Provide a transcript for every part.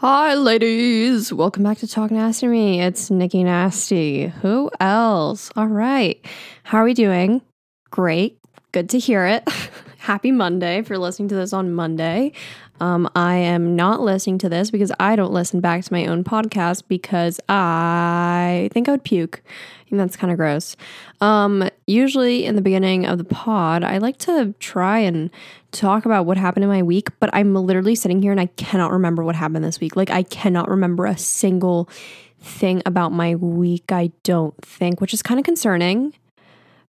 Hi, ladies. Welcome back to Talk Nasty to Me. It's Nikki Nasty. Who else? All right. How are we doing? Great. Good to hear it. Happy Monday if you're listening to this on Monday. Um, I am not listening to this because I don't listen back to my own podcast because I think I would puke. Think that's kind of gross. Um, usually in the beginning of the pod, I like to try and talk about what happened in my week, but I'm literally sitting here and I cannot remember what happened this week. Like, I cannot remember a single thing about my week, I don't think, which is kind of concerning.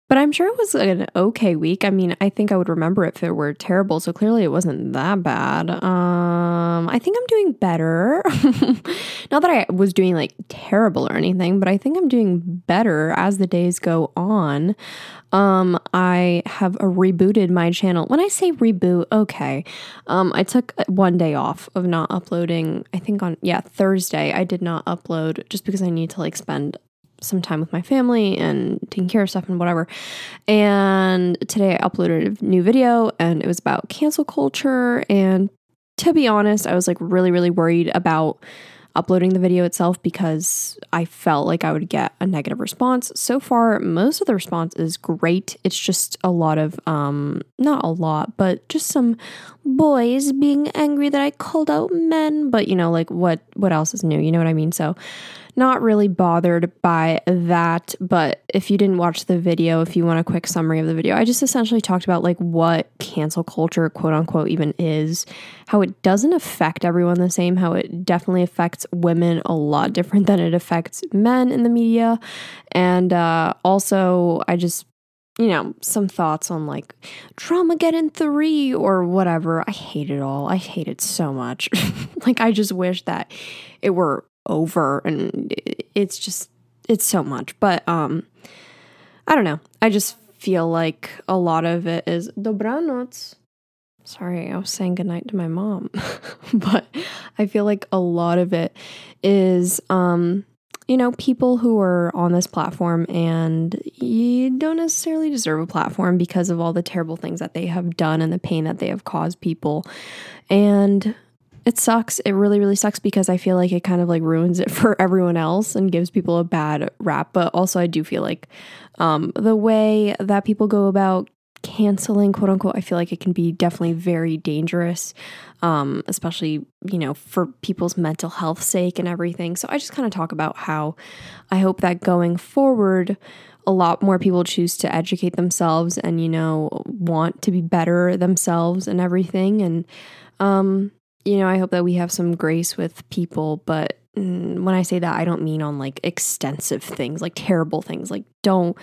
But I'm sure it was an okay week. I mean, I think I would remember if it were terrible. So clearly it wasn't that bad. Um, I think I'm doing better. Not that I was doing like terrible or anything, but I think I'm doing better as the days go on. Um, I have rebooted my channel. When I say reboot, okay. Um, I took one day off of not uploading. I think on yeah, Thursday I did not upload just because I need to like spend some time with my family and taking care of stuff and whatever. And today I uploaded a new video and it was about cancel culture. And to be honest, I was like really, really worried about uploading the video itself because I felt like I would get a negative response. So far, most of the response is great. It's just a lot of um not a lot, but just some boys being angry that I called out men, but you know, like what what else is new? You know what I mean? So not really bothered by that, but if you didn't watch the video, if you want a quick summary of the video, I just essentially talked about like what cancel culture, quote unquote, even is, how it doesn't affect everyone the same, how it definitely affects women a lot different than it affects men in the media. And uh, also, I just you know, some thoughts on like Dramageddon 3 or whatever. I hate it all. I hate it so much. like, I just wish that it were over and it's just it's so much. But um i don't know. I just feel like a lot of it is dobranoc sorry i was saying goodnight to my mom but i feel like a lot of it is um you know people who are on this platform and you don't necessarily deserve a platform because of all the terrible things that they have done and the pain that they have caused people. And it sucks. It really, really sucks because I feel like it kind of like ruins it for everyone else and gives people a bad rap. But also, I do feel like um, the way that people go about canceling, quote unquote, I feel like it can be definitely very dangerous, um, especially, you know, for people's mental health sake and everything. So I just kind of talk about how I hope that going forward, a lot more people choose to educate themselves and, you know, want to be better themselves and everything. And, um, you know, I hope that we have some grace with people, but mm, when I say that, I don't mean on like extensive things, like terrible things. Like, don't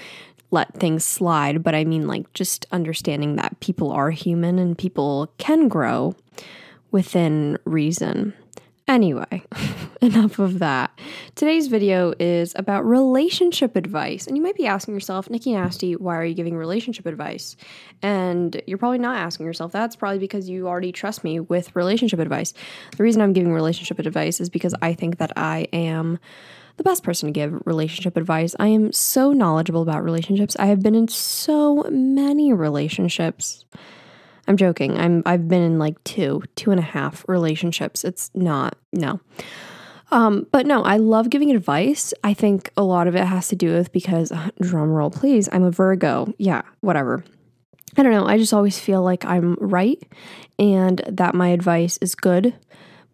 let things slide, but I mean like just understanding that people are human and people can grow within reason. Anyway, enough of that. Today's video is about relationship advice. And you might be asking yourself, Nikki Nasty, why are you giving relationship advice? And you're probably not asking yourself that's probably because you already trust me with relationship advice. The reason I'm giving relationship advice is because I think that I am the best person to give relationship advice. I am so knowledgeable about relationships. I have been in so many relationships. I'm joking. I'm I've been in like two, two and a half relationships. It's not no. Um, but no, I love giving advice. I think a lot of it has to do with because uh, drum roll, please. I'm a Virgo. Yeah, whatever. I don't know. I just always feel like I'm right and that my advice is good.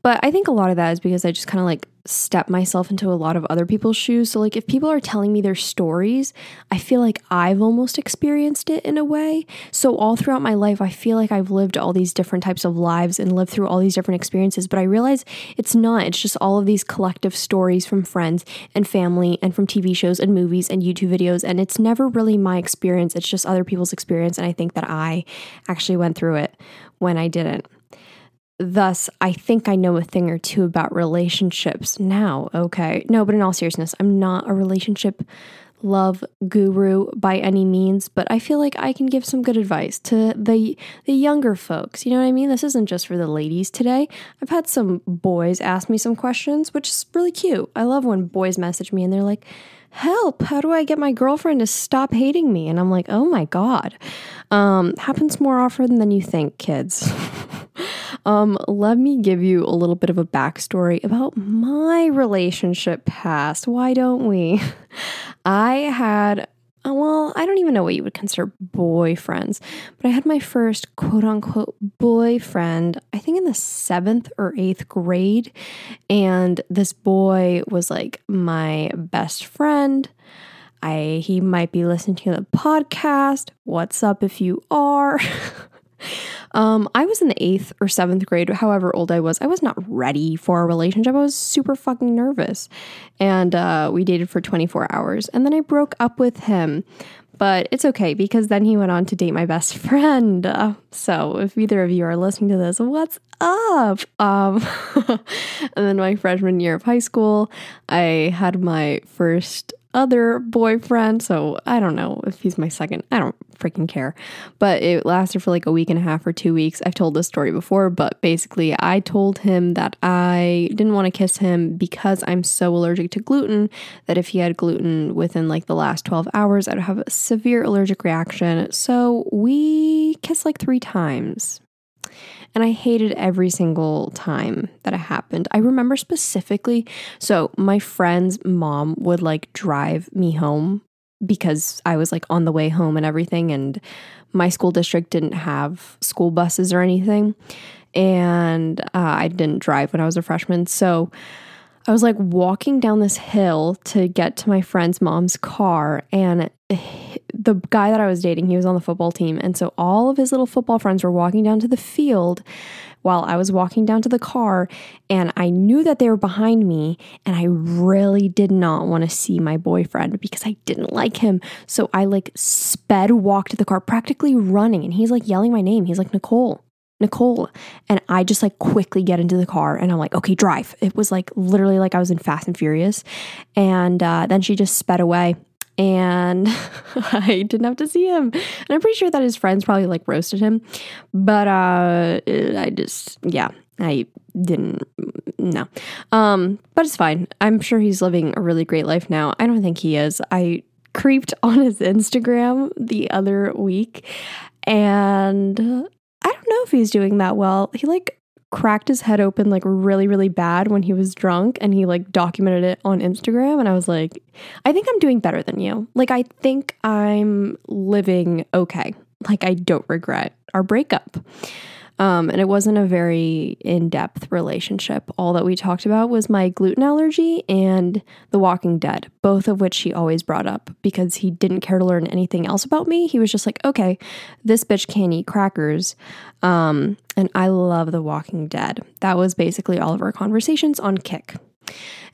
But I think a lot of that is because I just kind of like step myself into a lot of other people's shoes. So, like, if people are telling me their stories, I feel like I've almost experienced it in a way. So, all throughout my life, I feel like I've lived all these different types of lives and lived through all these different experiences. But I realize it's not, it's just all of these collective stories from friends and family and from TV shows and movies and YouTube videos. And it's never really my experience, it's just other people's experience. And I think that I actually went through it when I didn't. Thus, I think I know a thing or two about relationships now. Okay. No, but in all seriousness, I'm not a relationship love guru by any means, but I feel like I can give some good advice to the the younger folks. You know what I mean? This isn't just for the ladies today. I've had some boys ask me some questions, which is really cute. I love when boys message me and they're like, help how do i get my girlfriend to stop hating me and i'm like oh my god um, happens more often than you think kids Um, let me give you a little bit of a backstory about my relationship past. Why don't we? I had uh, well, I don't even know what you would consider boyfriends, but I had my first quote unquote boyfriend, I think in the seventh or eighth grade. And this boy was like my best friend. I he might be listening to the podcast. What's up if you are? Um, I was in the eighth or seventh grade, however old I was. I was not ready for a relationship. I was super fucking nervous. And uh, we dated for 24 hours. And then I broke up with him. But it's okay because then he went on to date my best friend. So if either of you are listening to this, what's up? Um, and then my freshman year of high school, I had my first other boyfriend. So I don't know if he's my second. I don't freaking care. But it lasted for like a week and a half or two weeks. I've told this story before, but basically, I told him that I didn't want to kiss him because I'm so allergic to gluten that if he had gluten within like the last 12 hours, I'd have a severe allergic reaction. So we kissed like three times. And I hated every single time that it happened. I remember specifically, so my friend's mom would like drive me home because I was like on the way home and everything. And my school district didn't have school buses or anything. And uh, I didn't drive when I was a freshman. So I was like walking down this hill to get to my friend's mom's car. And the guy that I was dating, he was on the football team. And so all of his little football friends were walking down to the field while I was walking down to the car. And I knew that they were behind me. And I really did not want to see my boyfriend because I didn't like him. So I like sped walked to the car, practically running. And he's like yelling my name. He's like, Nicole. Nicole. And I just like quickly get into the car and I'm like, okay, drive. It was like literally like I was in Fast and Furious. And uh, then she just sped away and I didn't have to see him. And I'm pretty sure that his friends probably like roasted him, but uh, I just yeah, I didn't no. Um, but it's fine. I'm sure he's living a really great life now. I don't think he is. I creeped on his Instagram the other week and I don't know if he's doing that well. He like cracked his head open like really really bad when he was drunk and he like documented it on Instagram and I was like I think I'm doing better than you. Like I think I'm living okay. Like I don't regret our breakup. Um, and it wasn't a very in depth relationship. All that we talked about was my gluten allergy and The Walking Dead, both of which he always brought up because he didn't care to learn anything else about me. He was just like, okay, this bitch can't eat crackers. Um, and I love The Walking Dead. That was basically all of our conversations on Kik.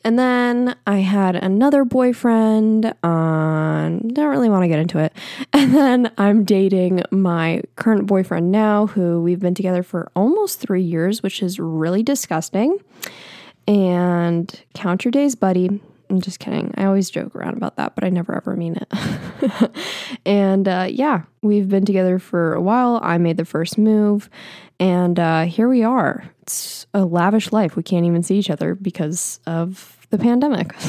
And then I had another boyfriend on, don't really want to get into it. And then I'm dating my current boyfriend now, who we've been together for almost three years, which is really disgusting. And count your days, buddy. I'm just kidding. I always joke around about that, but I never ever mean it. and uh, yeah, we've been together for a while. I made the first move, and uh, here we are. It's a lavish life. We can't even see each other because of the pandemic.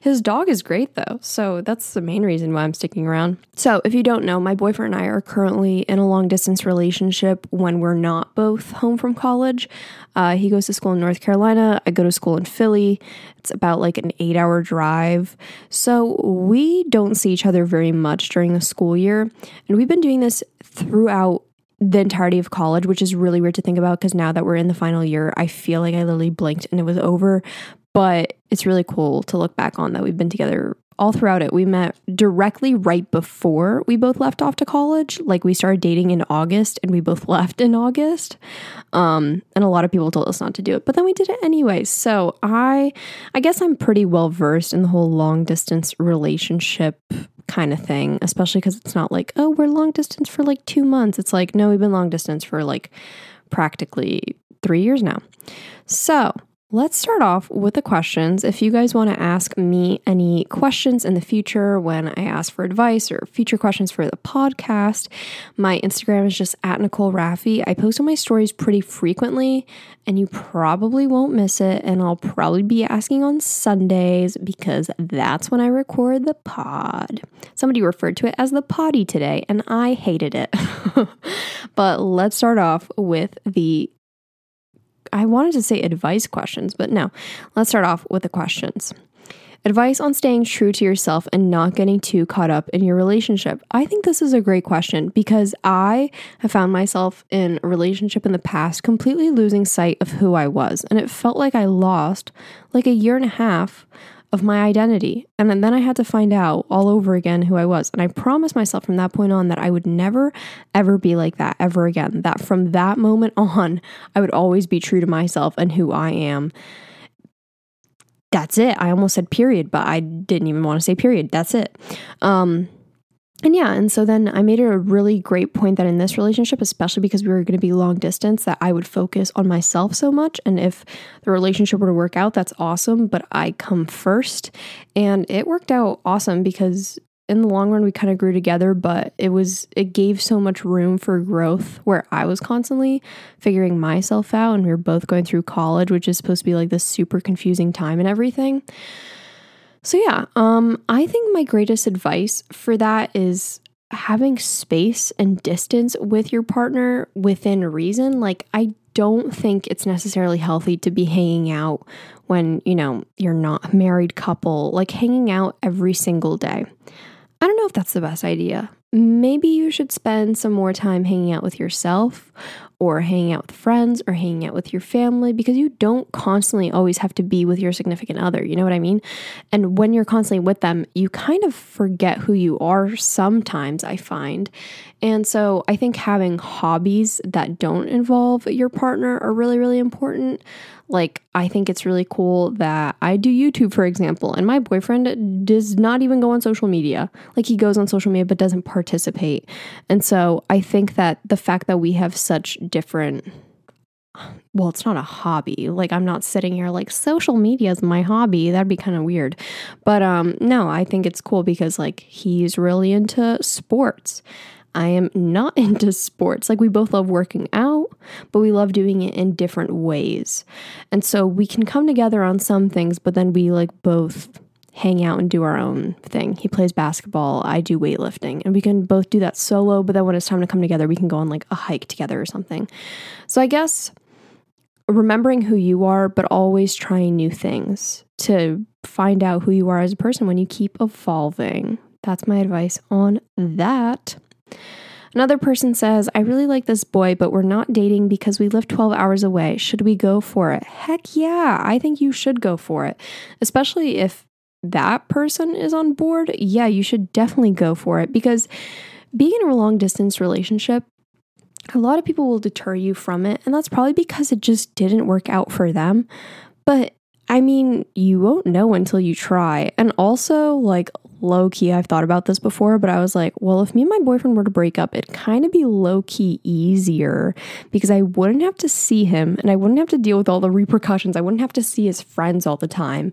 His dog is great though, so that's the main reason why I'm sticking around. So, if you don't know, my boyfriend and I are currently in a long distance relationship when we're not both home from college. Uh, he goes to school in North Carolina, I go to school in Philly. It's about like an eight hour drive. So, we don't see each other very much during the school year, and we've been doing this throughout the entirety of college, which is really weird to think about because now that we're in the final year, I feel like I literally blinked and it was over. But it's really cool to look back on that we've been together all throughout it. We met directly right before we both left off to college. Like we started dating in August and we both left in August. Um, and a lot of people told us not to do it, but then we did it anyway. So I I guess I'm pretty well versed in the whole long distance relationship kind of thing, especially because it's not like, oh, we're long distance for like two months. It's like, no, we've been long distance for like practically three years now. So Let's start off with the questions. If you guys want to ask me any questions in the future when I ask for advice or future questions for the podcast, my Instagram is just at Nicole Rafiee. I post on my stories pretty frequently, and you probably won't miss it. And I'll probably be asking on Sundays because that's when I record the pod. Somebody referred to it as the potty today, and I hated it. but let's start off with the I wanted to say advice questions, but no. Let's start off with the questions. Advice on staying true to yourself and not getting too caught up in your relationship. I think this is a great question because I have found myself in a relationship in the past completely losing sight of who I was. And it felt like I lost like a year and a half of my identity. And then I had to find out all over again who I was. And I promised myself from that point on that I would never, ever be like that ever again. That from that moment on, I would always be true to myself and who I am that's it. I almost said period, but I didn't even want to say period. That's it. Um, and yeah, and so then I made it a really great point that in this relationship, especially because we were going to be long distance, that I would focus on myself so much. And if the relationship were to work out, that's awesome, but I come first. And it worked out awesome because in the long run we kind of grew together but it was it gave so much room for growth where i was constantly figuring myself out and we were both going through college which is supposed to be like this super confusing time and everything so yeah um i think my greatest advice for that is having space and distance with your partner within reason like i don't think it's necessarily healthy to be hanging out when you know you're not a married couple like hanging out every single day I don't know if that's the best idea. Maybe you should spend some more time hanging out with yourself or hanging out with friends or hanging out with your family because you don't constantly always have to be with your significant other. You know what I mean? And when you're constantly with them, you kind of forget who you are sometimes, I find. And so I think having hobbies that don't involve your partner are really, really important. Like, I think it's really cool that I do YouTube, for example, and my boyfriend does not even go on social media. Like, he goes on social media but doesn't participate. And so I think that the fact that we have such different well, it's not a hobby. Like I'm not sitting here like social media is my hobby. That'd be kind of weird. But um no, I think it's cool because like he's really into sports I am not into sports. Like, we both love working out, but we love doing it in different ways. And so we can come together on some things, but then we like both hang out and do our own thing. He plays basketball, I do weightlifting, and we can both do that solo, but then when it's time to come together, we can go on like a hike together or something. So I guess remembering who you are, but always trying new things to find out who you are as a person when you keep evolving. That's my advice on that. Another person says, I really like this boy, but we're not dating because we live 12 hours away. Should we go for it? Heck yeah, I think you should go for it. Especially if that person is on board. Yeah, you should definitely go for it because being in a long distance relationship, a lot of people will deter you from it. And that's probably because it just didn't work out for them. But I mean, you won't know until you try. And also, like, low key, I've thought about this before, but I was like, well, if me and my boyfriend were to break up, it'd kind of be low key easier because I wouldn't have to see him and I wouldn't have to deal with all the repercussions. I wouldn't have to see his friends all the time.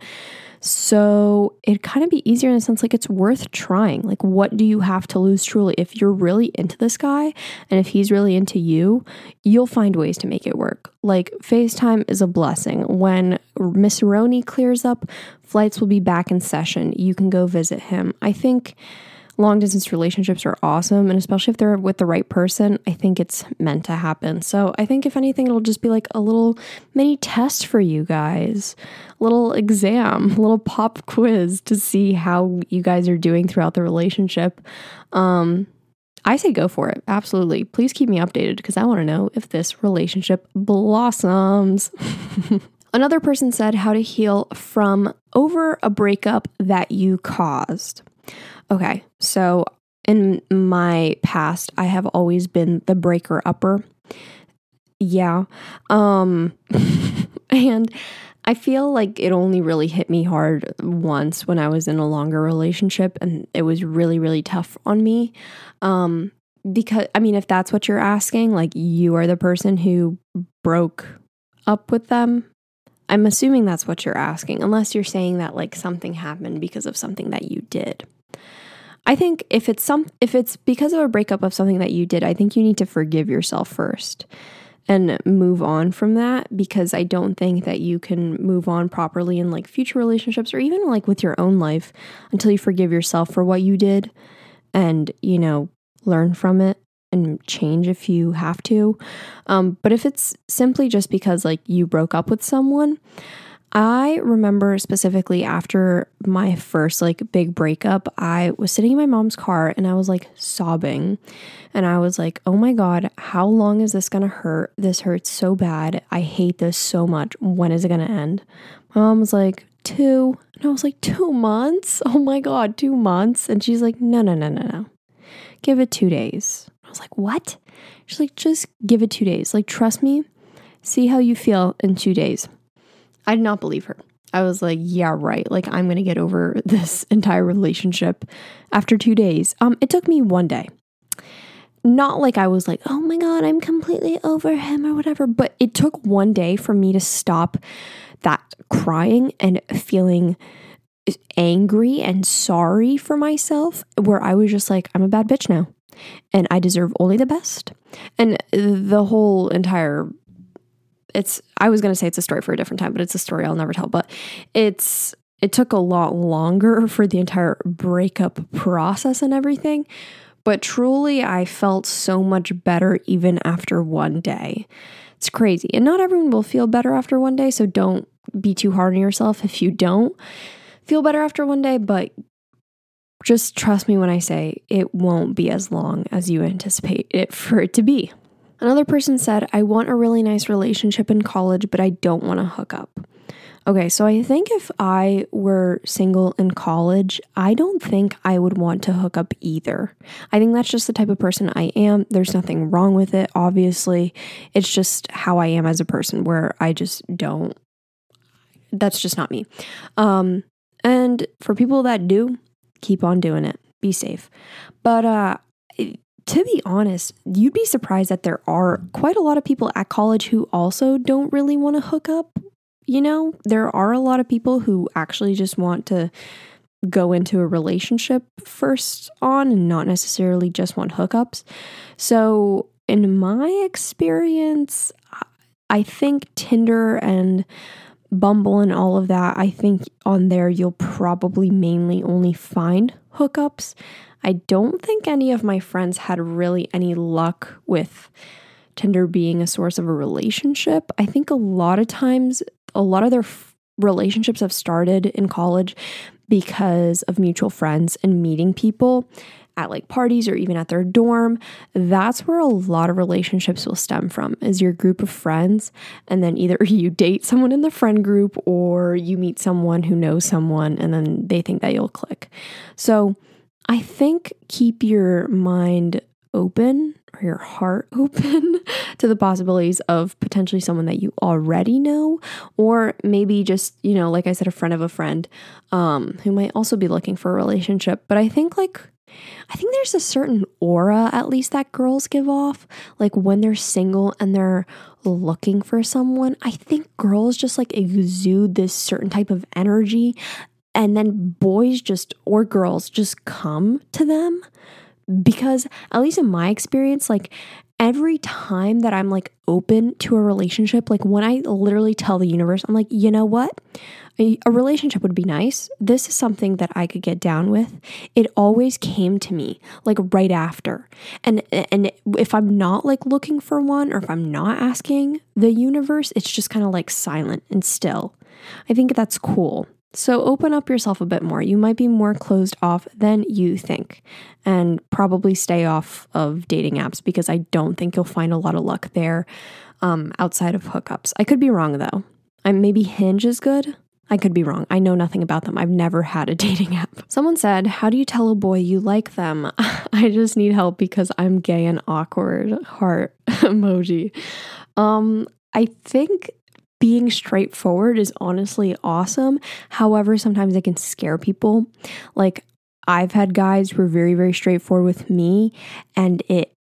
So it kind of be easier in a sense like it's worth trying. Like, what do you have to lose truly? If you're really into this guy and if he's really into you, you'll find ways to make it work. Like, FaceTime is a blessing. When Miss Roni clears up, flights will be back in session. You can go visit him. I think long distance relationships are awesome and especially if they're with the right person i think it's meant to happen so i think if anything it'll just be like a little mini test for you guys a little exam a little pop quiz to see how you guys are doing throughout the relationship um I say go for it. Absolutely. Please keep me updated because I want to know if this relationship blossoms. Another person said how to heal from over a breakup that you caused. Okay, so in my past, I have always been the breaker upper. Yeah. Um and I feel like it only really hit me hard once when I was in a longer relationship and it was really really tough on me. Um because I mean if that's what you're asking, like you are the person who broke up with them. I'm assuming that's what you're asking unless you're saying that like something happened because of something that you did. I think if it's some if it's because of a breakup of something that you did, I think you need to forgive yourself first and move on from that because I don't think that you can move on properly in like future relationships or even like with your own life until you forgive yourself for what you did and, you know, learn from it and change if you have to. Um, but if it's simply just because like you broke up with someone, I remember specifically after my first like big breakup, I was sitting in my mom's car and I was like sobbing. And I was like, oh my God, how long is this gonna hurt? This hurts so bad. I hate this so much. When is it gonna end? My mom was like, two. And I was like, two months? Oh my God, two months? And she's like, no, no, no, no, no. Give it two days. I was like, what? She's like, just give it two days. Like, trust me, see how you feel in two days. I did not believe her. I was like, yeah, right. Like, I'm going to get over this entire relationship after two days. Um, it took me one day. Not like I was like, oh my God, I'm completely over him or whatever, but it took one day for me to stop that crying and feeling angry and sorry for myself, where I was just like, I'm a bad bitch now and I deserve only the best. And the whole entire it's I was going to say it's a story for a different time, but it's a story I'll never tell, but it's it took a lot longer for the entire breakup process and everything. But truly, I felt so much better even after one day. It's crazy. And not everyone will feel better after one day. So don't be too hard on yourself if you don't feel better after one day. But just trust me when I say it won't be as long as you anticipate it for it to be. Another person said, I want a really nice relationship in college, but I don't want to hook up. Okay, so I think if I were single in college, I don't think I would want to hook up either. I think that's just the type of person I am. There's nothing wrong with it, obviously. It's just how I am as a person where I just don't that's just not me. Um and for people that do, keep on doing it. Be safe. But uh to be honest, you'd be surprised that there are quite a lot of people at college who also don't really want to hook up. You know, there are a lot of people who actually just want to go into a relationship first on and not necessarily just want hookups. So, in my experience, I think Tinder and Bumble and all of that, I think on there you'll probably mainly only find hookups. I don't think any of my friends had really any luck with Tinder being a source of a relationship. I think a lot of times, a lot of their f- relationships have started in college because of mutual friends and meeting people at like parties or even at their dorm. That's where a lot of relationships will stem from is your group of friends and then either you date someone in the friend group or you meet someone who knows someone and then they think that you'll click. So, I think keep your mind open or your heart open to the possibilities of potentially someone that you already know or maybe just you know like i said a friend of a friend um who might also be looking for a relationship but i think like i think there's a certain aura at least that girls give off like when they're single and they're looking for someone. I think girls just like exude this certain type of energy and then boys just or girls just come to them because at least in my experience like every time that I'm like open to a relationship like when I literally tell the universe I'm like you know what? A, a relationship would be nice. This is something that I could get down with. It always came to me like right after. And and if I'm not like looking for one or if I'm not asking the universe it's just kind of like silent and still. I think that's cool so open up yourself a bit more. You might be more closed off than you think, and probably stay off of dating apps because I don't think you'll find a lot of luck there um, outside of hookups. I could be wrong though. I maybe Hinge is good. I could be wrong. I know nothing about them. I've never had a dating app. Someone said, How do you tell a boy you like them? I just need help because I'm gay and awkward. Heart emoji. Um, I think being straightforward is honestly awesome. However, sometimes it can scare people. Like, I've had guys who are very, very straightforward with me, and it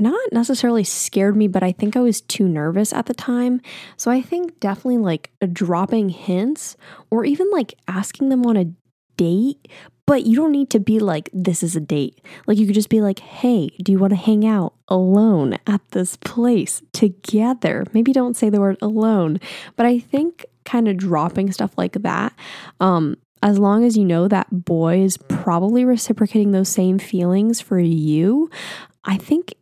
not necessarily scared me, but I think I was too nervous at the time. So I think definitely like dropping hints or even like asking them on a date, but you don't need to be like, this is a date. Like, you could just be like, hey, do you want to hang out alone at this place together? Maybe don't say the word alone, but I think kind of dropping stuff like that, um, as long as you know that boy is probably reciprocating those same feelings for you, I think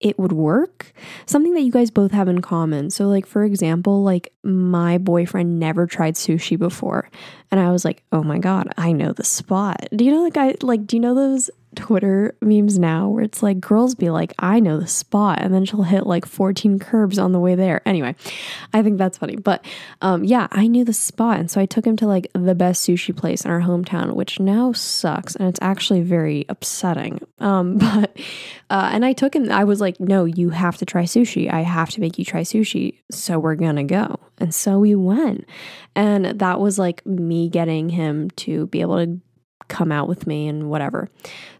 it would work. Something that you guys both have in common. So, like, for example, like my boyfriend never tried sushi before. And I was like, oh my God, I know the spot. Do you know the guy, like, do you know those Twitter memes now where it's like girls be like, I know the spot, and then she'll hit like 14 curbs on the way there. Anyway, I think that's funny. But um, yeah, I knew the spot. And so I took him to like the best sushi place in our hometown, which now sucks. And it's actually very upsetting. Um, but, uh, and I took him, I was like, no, you have to try sushi. I have to make you try sushi. So we're going to go. And so we went. And that was like me getting him to be able to come out with me and whatever.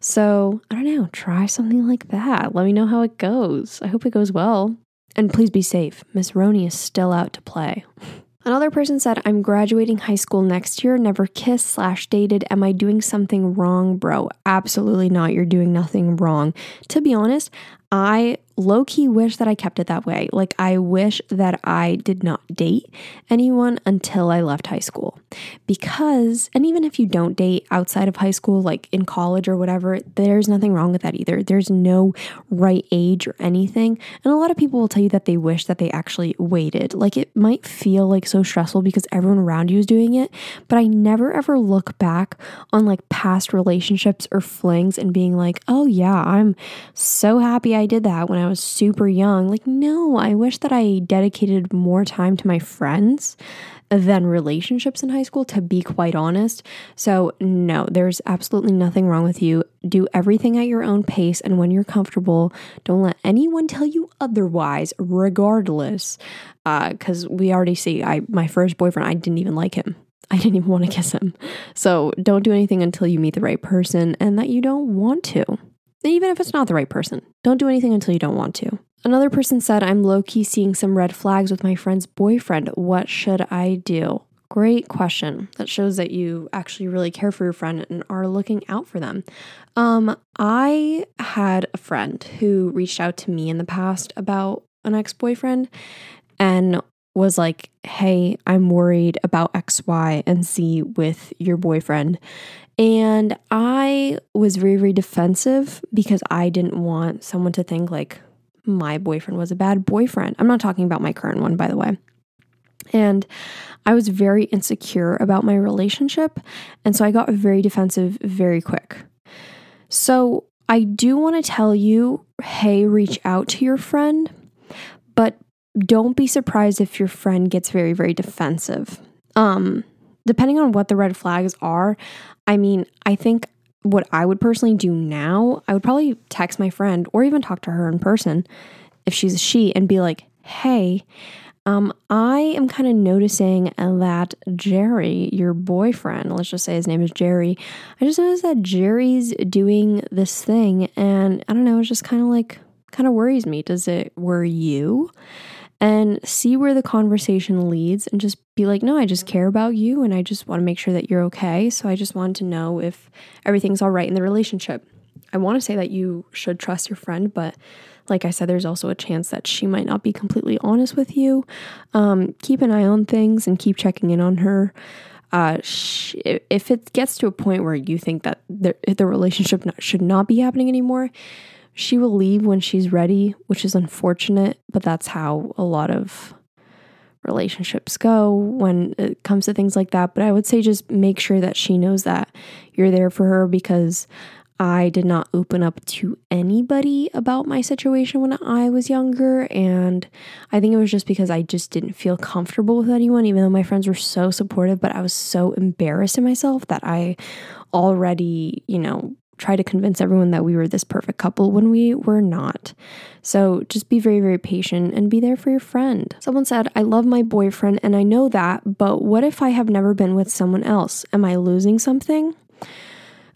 So, I don't know, try something like that. Let me know how it goes. I hope it goes well. And please be safe. Miss Roni is still out to play. Another person said, I'm graduating high school next year, never kissed slash dated. Am I doing something wrong, bro? Absolutely not. You're doing nothing wrong. To be honest, I low key wish that I kept it that way. Like, I wish that I did not date anyone until I left high school. Because, and even if you don't date outside of high school, like in college or whatever, there's nothing wrong with that either. There's no right age or anything. And a lot of people will tell you that they wish that they actually waited. Like, it might feel like so stressful because everyone around you is doing it. But I never ever look back on like past relationships or flings and being like, oh yeah, I'm so happy I did that when I was super young. Like, no, I wish that I dedicated more time to my friends than relationships in high school, to be quite honest. So, no, there's absolutely nothing wrong with you. Do everything at your own pace and when you're comfortable. Don't let anyone tell you otherwise, regardless. Because uh, we already see, I my first boyfriend, I didn't even like him. I didn't even want to kiss him. So, don't do anything until you meet the right person and that you don't want to even if it's not the right person. Don't do anything until you don't want to. Another person said, I'm low key seeing some red flags with my friend's boyfriend. What should I do? Great question. That shows that you actually really care for your friend and are looking out for them. Um, I had a friend who reached out to me in the past about an ex boyfriend and was like, Hey, I'm worried about X, Y, and Z with your boyfriend. And I was very, very defensive because I didn't want someone to think like my boyfriend was a bad boyfriend. I'm not talking about my current one, by the way. And I was very insecure about my relationship. And so I got very defensive very quick. So I do want to tell you hey, reach out to your friend, but don't be surprised if your friend gets very, very defensive. Um, depending on what the red flags are, I mean, I think what I would personally do now, I would probably text my friend or even talk to her in person if she's a she and be like, hey, um, I am kind of noticing that Jerry, your boyfriend, let's just say his name is Jerry, I just noticed that Jerry's doing this thing and I don't know, it's just kind of like, kind of worries me. Does it worry you? And see where the conversation leads and just be like, no, I just care about you and I just want to make sure that you're okay. So I just wanted to know if everything's all right in the relationship. I want to say that you should trust your friend, but like I said, there's also a chance that she might not be completely honest with you. Um, keep an eye on things and keep checking in on her. Uh, she, if it gets to a point where you think that the, the relationship not, should not be happening anymore, she will leave when she's ready, which is unfortunate, but that's how a lot of relationships go when it comes to things like that. But I would say just make sure that she knows that you're there for her because I did not open up to anybody about my situation when I was younger. And I think it was just because I just didn't feel comfortable with anyone, even though my friends were so supportive. But I was so embarrassed in myself that I already, you know, try to convince everyone that we were this perfect couple when we were not. So just be very, very patient and be there for your friend. Someone said, I love my boyfriend and I know that, but what if I have never been with someone else? Am I losing something?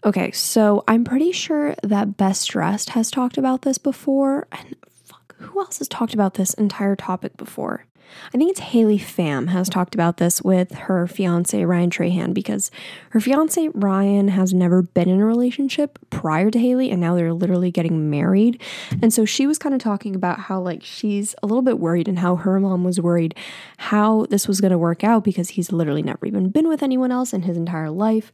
Okay, so I'm pretty sure that Best Dressed has talked about this before. And fuck, who else has talked about this entire topic before? I think it's Haley Pham has talked about this with her fiance Ryan Trahan because her fiance Ryan has never been in a relationship prior to Haley and now they're literally getting married. And so she was kind of talking about how like she's a little bit worried and how her mom was worried how this was going to work out because he's literally never even been with anyone else in his entire life.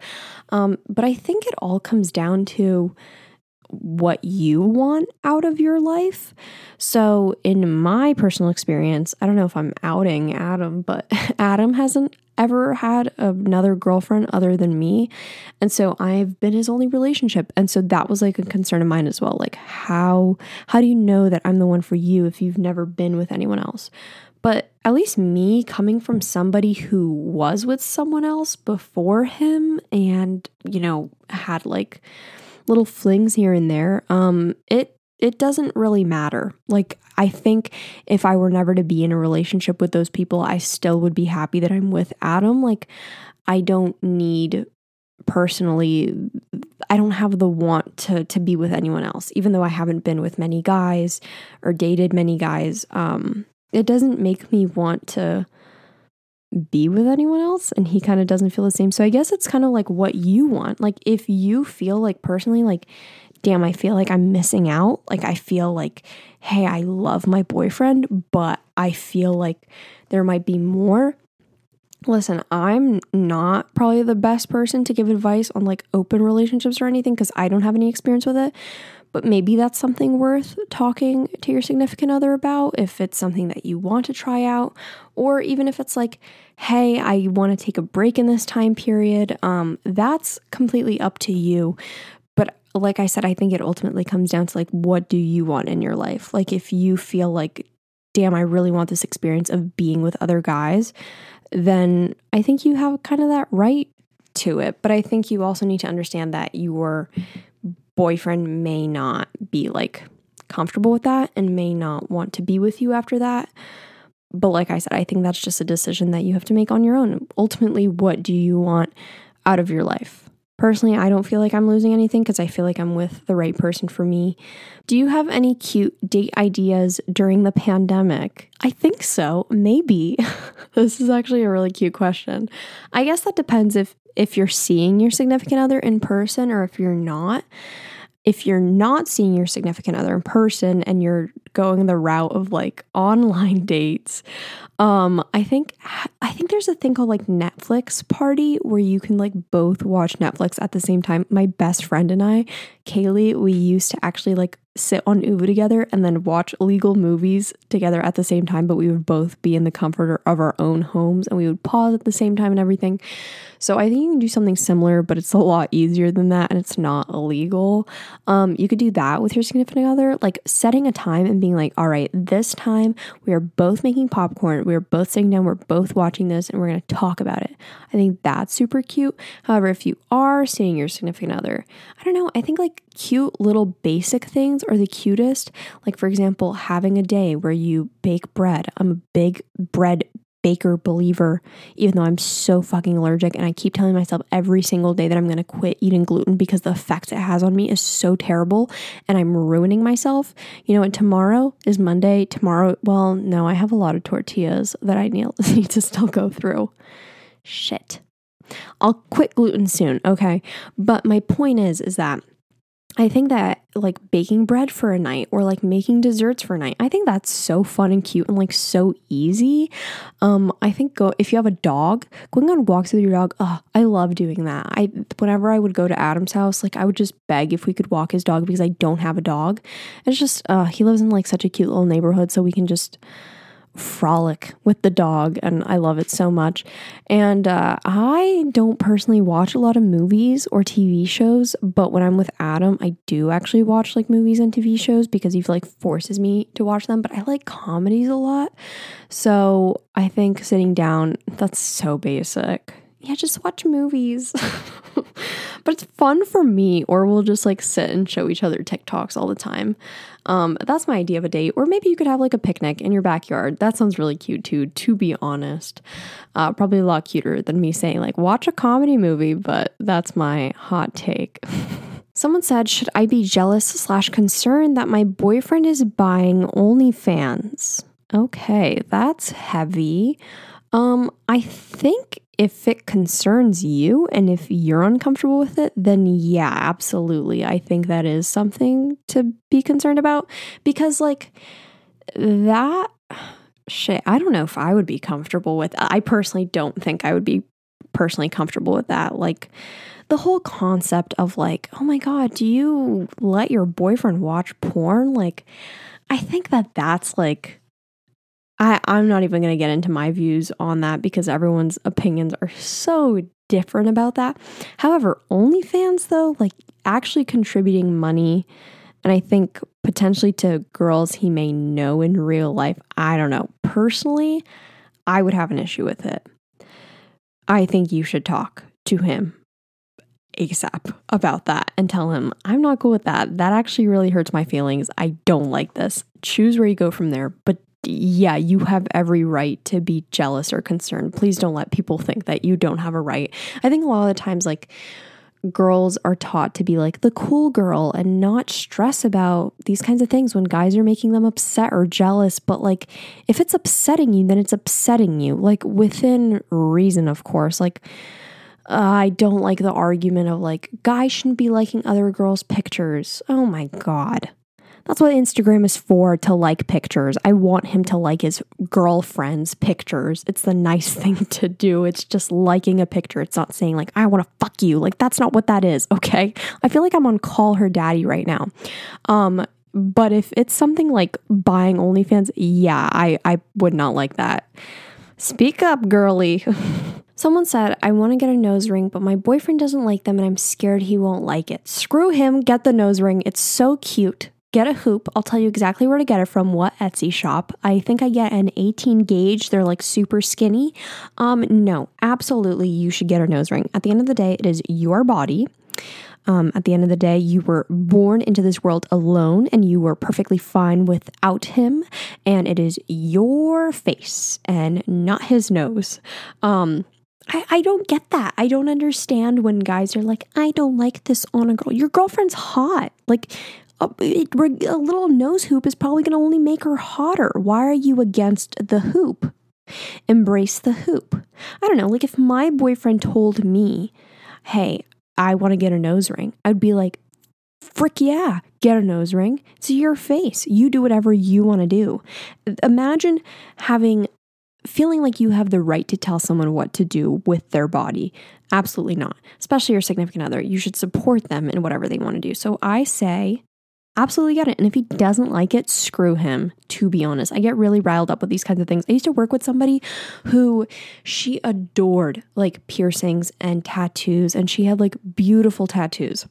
Um, but I think it all comes down to what you want out of your life. So, in my personal experience, I don't know if I'm outing Adam, but Adam hasn't ever had another girlfriend other than me. And so I've been his only relationship. And so that was like a concern of mine as well. Like how how do you know that I'm the one for you if you've never been with anyone else? But at least me coming from somebody who was with someone else before him and, you know, had like little flings here and there, um, it it doesn't really matter. Like, I think if I were never to be in a relationship with those people, I still would be happy that I'm with Adam. Like, I don't need personally I don't have the want to to be with anyone else even though I haven't been with many guys or dated many guys um it doesn't make me want to be with anyone else and he kind of doesn't feel the same. So I guess it's kind of like what you want. Like if you feel like personally like damn, I feel like I'm missing out. Like I feel like hey, I love my boyfriend, but I feel like there might be more. Listen, I'm not probably the best person to give advice on like open relationships or anything because I don't have any experience with it but maybe that's something worth talking to your significant other about if it's something that you want to try out, or even if it's like, hey, I want to take a break in this time period. Um, that's completely up to you. But like I said, I think it ultimately comes down to like, what do you want in your life? Like, if you feel like, damn, I really want this experience of being with other guys, then I think you have kind of that right to it. But I think you also need to understand that your boyfriend may not be like comfortable with that and may not want to be with you after that. But like I said, I think that's just a decision that you have to make on your own. Ultimately, what do you want out of your life? Personally, I don't feel like I'm losing anything because I feel like I'm with the right person for me. Do you have any cute date ideas during the pandemic? I think so. Maybe. this is actually a really cute question. I guess that depends if if you're seeing your significant other in person or if you're not. If you're not seeing your significant other in person and you're going the route of like online dates, um, I think I think there's a thing called like Netflix party where you can like both watch Netflix at the same time. My best friend and I, Kaylee, we used to actually like sit on Uvu together and then watch illegal movies together at the same time, but we would both be in the comfort of our own homes and we would pause at the same time and everything. So I think you can do something similar, but it's a lot easier than that and it's not illegal. Um, you could do that with your significant other, like setting a time and being like, all right, this time we are both making popcorn, we are both sitting down, we're both watching this, and we're gonna talk about it. I think that's super cute. However, if you are seeing your significant other, I don't know, I think like cute little basic things are the cutest. Like, for example, having a day where you bake bread. I'm a big bread baker believer, even though I'm so fucking allergic. And I keep telling myself every single day that I'm going to quit eating gluten because the effect it has on me is so terrible and I'm ruining myself. You know, and tomorrow is Monday. Tomorrow, well, no, I have a lot of tortillas that I need to still go through. Shit. I'll quit gluten soon, okay? But my point is, is that I think that like baking bread for a night or like making desserts for a night, I think that's so fun and cute and like so easy. Um, I think go if you have a dog, going on walks with your dog, oh, I love doing that. I whenever I would go to Adam's house, like I would just beg if we could walk his dog because I don't have a dog. It's just uh he lives in like such a cute little neighborhood, so we can just frolic with the dog, and I love it so much. And uh, I don't personally watch a lot of movies or TV shows, but when I'm with Adam, I do actually watch like movies and TV shows because he like forces me to watch them. But I like comedies a lot, so I think sitting down that's so basic. Yeah, just watch movies. but it's fun for me, or we'll just like sit and show each other TikToks all the time. Um, that's my idea of a date. Or maybe you could have like a picnic in your backyard. That sounds really cute too, to be honest. Uh, probably a lot cuter than me saying like watch a comedy movie, but that's my hot take. Someone said, Should I be jealous slash concerned that my boyfriend is buying OnlyFans? Okay, that's heavy. Um, I think if it concerns you and if you're uncomfortable with it, then yeah, absolutely. I think that is something to be concerned about because, like, that shit, I don't know if I would be comfortable with. I personally don't think I would be personally comfortable with that. Like the whole concept of like, oh my God, do you let your boyfriend watch porn? Like, I think that that's like, I, I'm not even going to get into my views on that because everyone's opinions are so different about that. However, OnlyFans, though, like actually contributing money, and I think potentially to girls he may know in real life, I don't know. Personally, I would have an issue with it. I think you should talk to him ASAP about that and tell him, I'm not cool with that. That actually really hurts my feelings. I don't like this. Choose where you go from there. But yeah, you have every right to be jealous or concerned. Please don't let people think that you don't have a right. I think a lot of the times, like, girls are taught to be like the cool girl and not stress about these kinds of things when guys are making them upset or jealous. But like, if it's upsetting you, then it's upsetting you, like within reason, of course. Like, uh, I don't like the argument of like, guys shouldn't be liking other girls' pictures. Oh my God. That's what Instagram is for to like pictures. I want him to like his girlfriend's pictures. It's the nice thing to do. It's just liking a picture. It's not saying, like, I want to fuck you. Like, that's not what that is. Okay. I feel like I'm on call her daddy right now. Um, but if it's something like buying OnlyFans, yeah, I, I would not like that. Speak up, girly. Someone said, I want to get a nose ring, but my boyfriend doesn't like them and I'm scared he won't like it. Screw him, get the nose ring. It's so cute get a hoop. I'll tell you exactly where to get it from, what Etsy shop. I think I get an 18 gauge. They're like super skinny. Um, no, absolutely, you should get a nose ring. At the end of the day, it is your body. Um, at the end of the day, you were born into this world alone and you were perfectly fine without him. And it is your face and not his nose. Um, I, I don't get that. I don't understand when guys are like, I don't like this on a girl. Your girlfriend's hot. Like, Uh, a, a little nose hoop is probably going to only make her hotter. Why are you against the hoop? Embrace the hoop. I don't know, like if my boyfriend told me, hey, I want to get a nose ring, I'd be like, frick yeah, get a nose ring. It's your face. You do whatever you want to do. Imagine having feeling like you have the right to tell someone what to do with their body. Absolutely not. Especially your significant other. You should support them in whatever they want to do. So I say absolutely get it. And if he doesn't like it, screw him, to be honest. I get really riled up with these kinds of things. I used to work with somebody who she adored like piercings and tattoos, and she had like beautiful tattoos.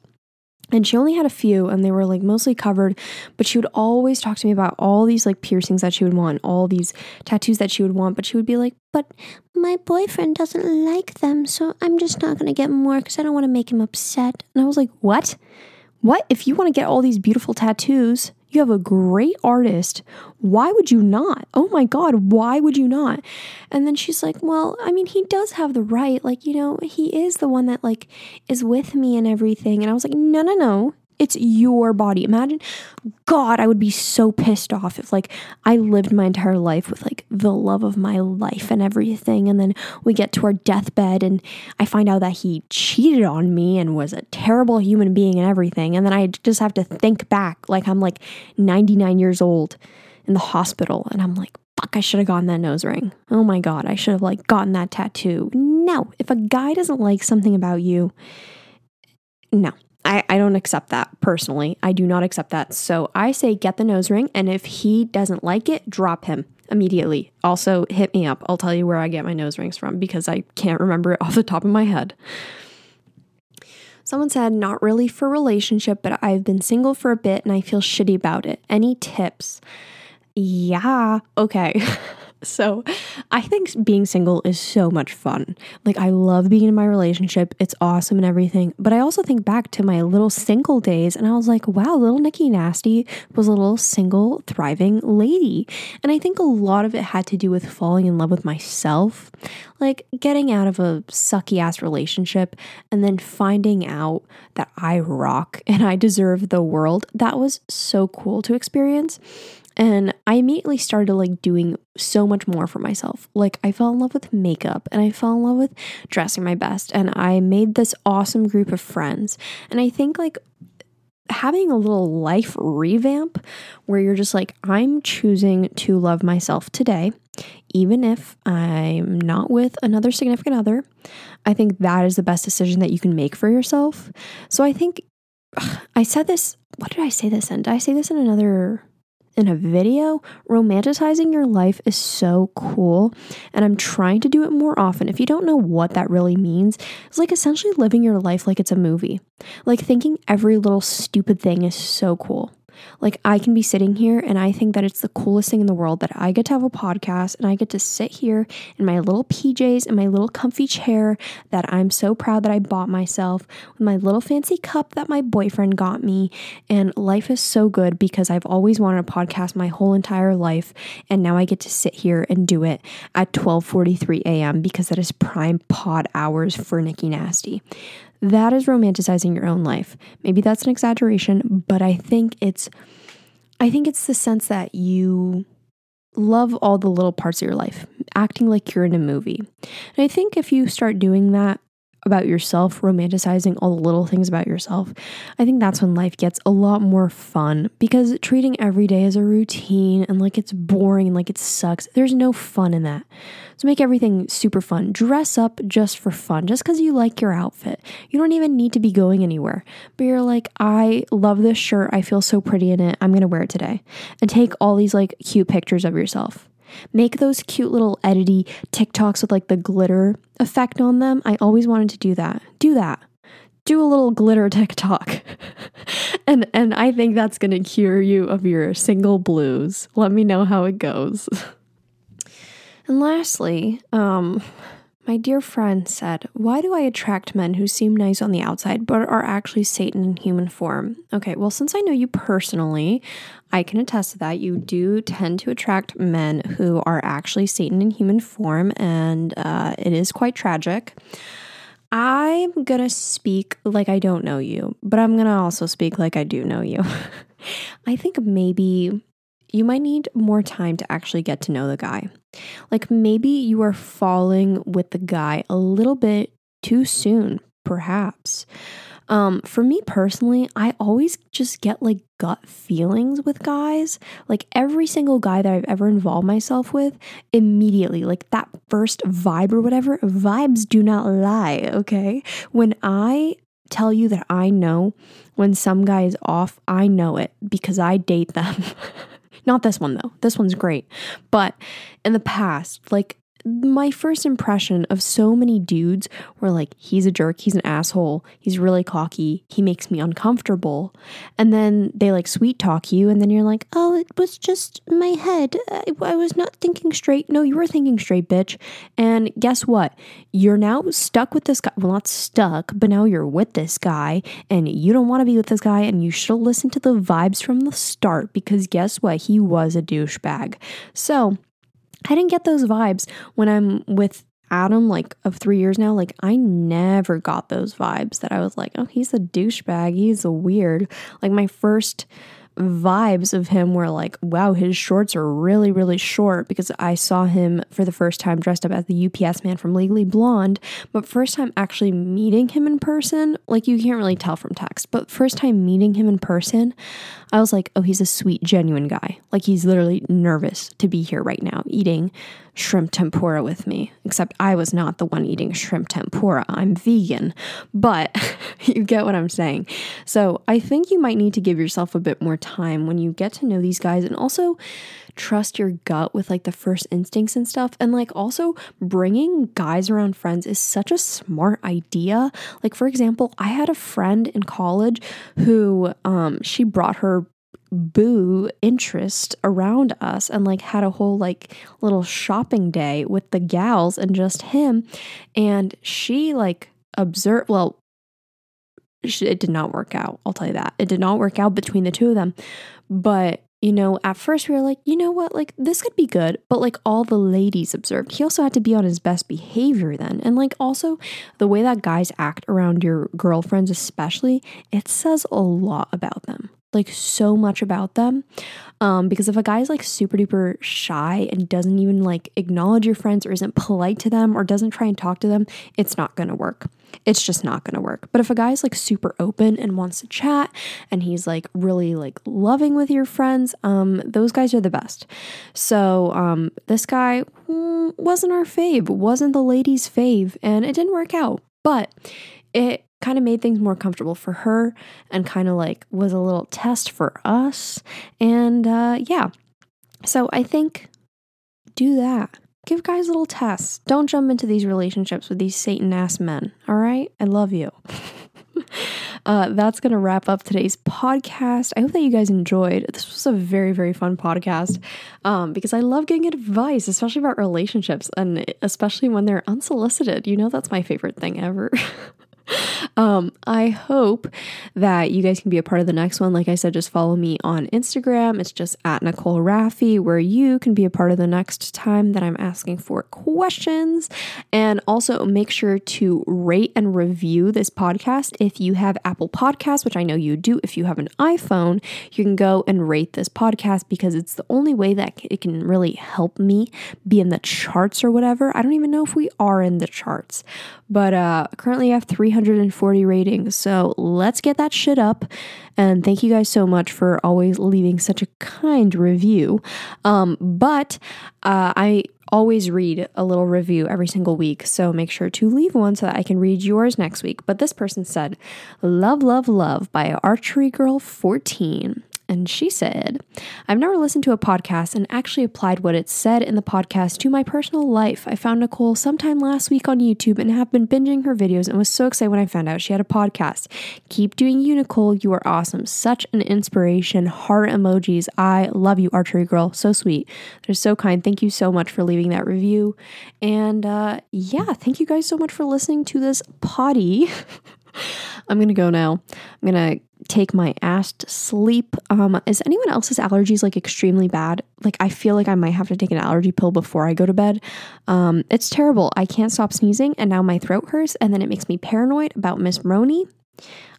And she only had a few and they were like mostly covered, but she would always talk to me about all these like piercings that she would want, all these tattoos that she would want. But she would be like, But my boyfriend doesn't like them, so I'm just not gonna get more because I don't wanna make him upset. And I was like, What? What if you want to get all these beautiful tattoos? You have a great artist. Why would you not? Oh my God, why would you not? And then she's like, Well, I mean, he does have the right. Like, you know, he is the one that, like, is with me and everything. And I was like, No, no, no. It's your body. Imagine, God, I would be so pissed off if like I lived my entire life with like the love of my life and everything. And then we get to our deathbed and I find out that he cheated on me and was a terrible human being and everything. And then I just have to think back like I'm like 99 years old in the hospital and I'm like, fuck, I should have gotten that nose ring. Oh my God, I should have like gotten that tattoo. No, if a guy doesn't like something about you, no, I, I don't accept that personally. I do not accept that. So I say get the nose ring, and if he doesn't like it, drop him immediately. Also, hit me up. I'll tell you where I get my nose rings from because I can't remember it off the top of my head. Someone said, not really for relationship, but I've been single for a bit and I feel shitty about it. Any tips? Yeah, okay. So I think being single is so much fun. Like, I love being in my relationship, it's awesome and everything. But I also think back to my little single days and I was like, wow, little Nikki Nasty was a little single, thriving lady. And I think a lot of it had to do with falling in love with myself, like getting out of a sucky ass relationship and then finding out that I rock and I deserve the world. That was so cool to experience. And I immediately started like doing so much more for myself. Like I fell in love with makeup and I fell in love with dressing my best and I made this awesome group of friends. And I think like having a little life revamp where you're just like I'm choosing to love myself today even if I'm not with another significant other. I think that is the best decision that you can make for yourself. So I think I said this, what did I say this in? Did I say this in another in a video, romanticizing your life is so cool. And I'm trying to do it more often. If you don't know what that really means, it's like essentially living your life like it's a movie. Like thinking every little stupid thing is so cool. Like, I can be sitting here and I think that it's the coolest thing in the world that I get to have a podcast and I get to sit here in my little PJs and my little comfy chair that I'm so proud that I bought myself with my little fancy cup that my boyfriend got me. And life is so good because I've always wanted a podcast my whole entire life. And now I get to sit here and do it at 12:43 a.m. because that is prime pod hours for Nikki Nasty. That is romanticizing your own life. Maybe that's an exaggeration, but I think it's I think it's the sense that you love all the little parts of your life, acting like you're in a movie. And I think if you start doing that about yourself, romanticizing all the little things about yourself, I think that's when life gets a lot more fun because treating every day as a routine and like it's boring and like it sucks, there's no fun in that. So make everything super fun. Dress up just for fun, just because you like your outfit. You don't even need to be going anywhere, but you're like, I love this shirt. I feel so pretty in it. I'm going to wear it today. And take all these like cute pictures of yourself. Make those cute little edity TikToks with like the glitter effect on them. I always wanted to do that. Do that. Do a little glitter TikTok. and and I think that's going to cure you of your single blues. Let me know how it goes. and lastly, um my dear friend said, Why do I attract men who seem nice on the outside but are actually Satan in human form? Okay, well, since I know you personally, I can attest to that. You do tend to attract men who are actually Satan in human form, and uh, it is quite tragic. I'm gonna speak like I don't know you, but I'm gonna also speak like I do know you. I think maybe you might need more time to actually get to know the guy. Like maybe you are falling with the guy a little bit too soon, perhaps. Um, for me personally, I always just get like gut feelings with guys. Like every single guy that I've ever involved myself with, immediately, like that first vibe or whatever, vibes do not lie, okay? When I tell you that I know when some guy is off, I know it because I date them. Not this one though. This one's great. But in the past, like my first impression of so many dudes were like, he's a jerk, he's an asshole, he's really cocky, he makes me uncomfortable. And then they like sweet talk you, and then you're like, oh, it was just my head. I, I was not thinking straight. No, you were thinking straight, bitch. And guess what? You're now stuck with this guy. Well, not stuck, but now you're with this guy, and you don't want to be with this guy, and you should listen to the vibes from the start because guess what? He was a douchebag. So, I didn't get those vibes when I'm with Adam, like of three years now. Like, I never got those vibes that I was like, oh, he's a douchebag. He's a weird. Like, my first vibes of him were like, wow, his shorts are really, really short because I saw him for the first time dressed up as the UPS man from Legally Blonde. But first time actually meeting him in person, like you can't really tell from text, but first time meeting him in person, I was like, oh, he's a sweet, genuine guy. Like he's literally nervous to be here right now eating shrimp tempura with me, except I was not the one eating shrimp tempura. I'm vegan, but you get what I'm saying. So I think you might need to give yourself a bit more time when you get to know these guys and also trust your gut with like the first instincts and stuff. And like also bringing guys around friends is such a smart idea. Like, for example, I had a friend in college who um, she brought her boo interest around us and like had a whole like little shopping day with the gals and just him. And she like observed well it did not work out i'll tell you that. It did not work out between the two of them. But you know at first we were like you know what? Like this could be good. But like all the ladies observed. He also had to be on his best behavior then. And like also the way that guys act around your girlfriends especially it says a lot about them like so much about them. Um, because if a guy's like super duper shy and doesn't even like acknowledge your friends or isn't polite to them or doesn't try and talk to them, it's not gonna work. It's just not gonna work. But if a guy's like super open and wants to chat and he's like really like loving with your friends, um, those guys are the best. So um, this guy wasn't our fave, wasn't the ladies' fave, and it didn't work out. But it kind of made things more comfortable for her and kind of like was a little test for us. And uh, yeah, so I think do that. Give guys little tests. Don't jump into these relationships with these Satan ass men. All right? I love you. uh, that's going to wrap up today's podcast. I hope that you guys enjoyed. This was a very, very fun podcast um, because I love getting advice, especially about relationships and especially when they're unsolicited. You know, that's my favorite thing ever. um, I hope that you guys can be a part of the next one. Like I said, just follow me on Instagram. It's just at Nicole Rafiee, where you can be a part of the next time that I'm asking for questions. And also make sure to rate and review this podcast. If you have Apple Podcasts, which I know you do, if you have an iPhone, you can go and rate this podcast because it's the only way that it can really help me be in the charts or whatever. I don't even know if we are in the charts, but uh, currently I have 340 ratings. So let's get that shit up. And thank you guys so much for always leaving such a kind review. Um, but uh, I always read a little review every single week. So make sure to leave one so that I can read yours next week. But this person said, Love, love, love by Archery Girl 14 and she said, I've never listened to a podcast and actually applied what it said in the podcast to my personal life. I found Nicole sometime last week on YouTube and have been binging her videos and was so excited when I found out she had a podcast. Keep doing you, Nicole. You are awesome. Such an inspiration. Heart emojis. I love you, Archery Girl. So sweet. They're so kind. Thank you so much for leaving that review. And uh, yeah, thank you guys so much for listening to this potty. I'm gonna go now. I'm gonna take my ass to sleep. Um, is anyone else's allergies like extremely bad? Like I feel like I might have to take an allergy pill before I go to bed. Um, it's terrible. I can't stop sneezing, and now my throat hurts, and then it makes me paranoid about Miss Rona.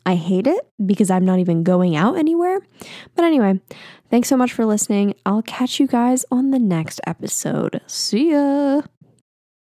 I hate it because I'm not even going out anywhere. But anyway, thanks so much for listening. I'll catch you guys on the next episode. See ya.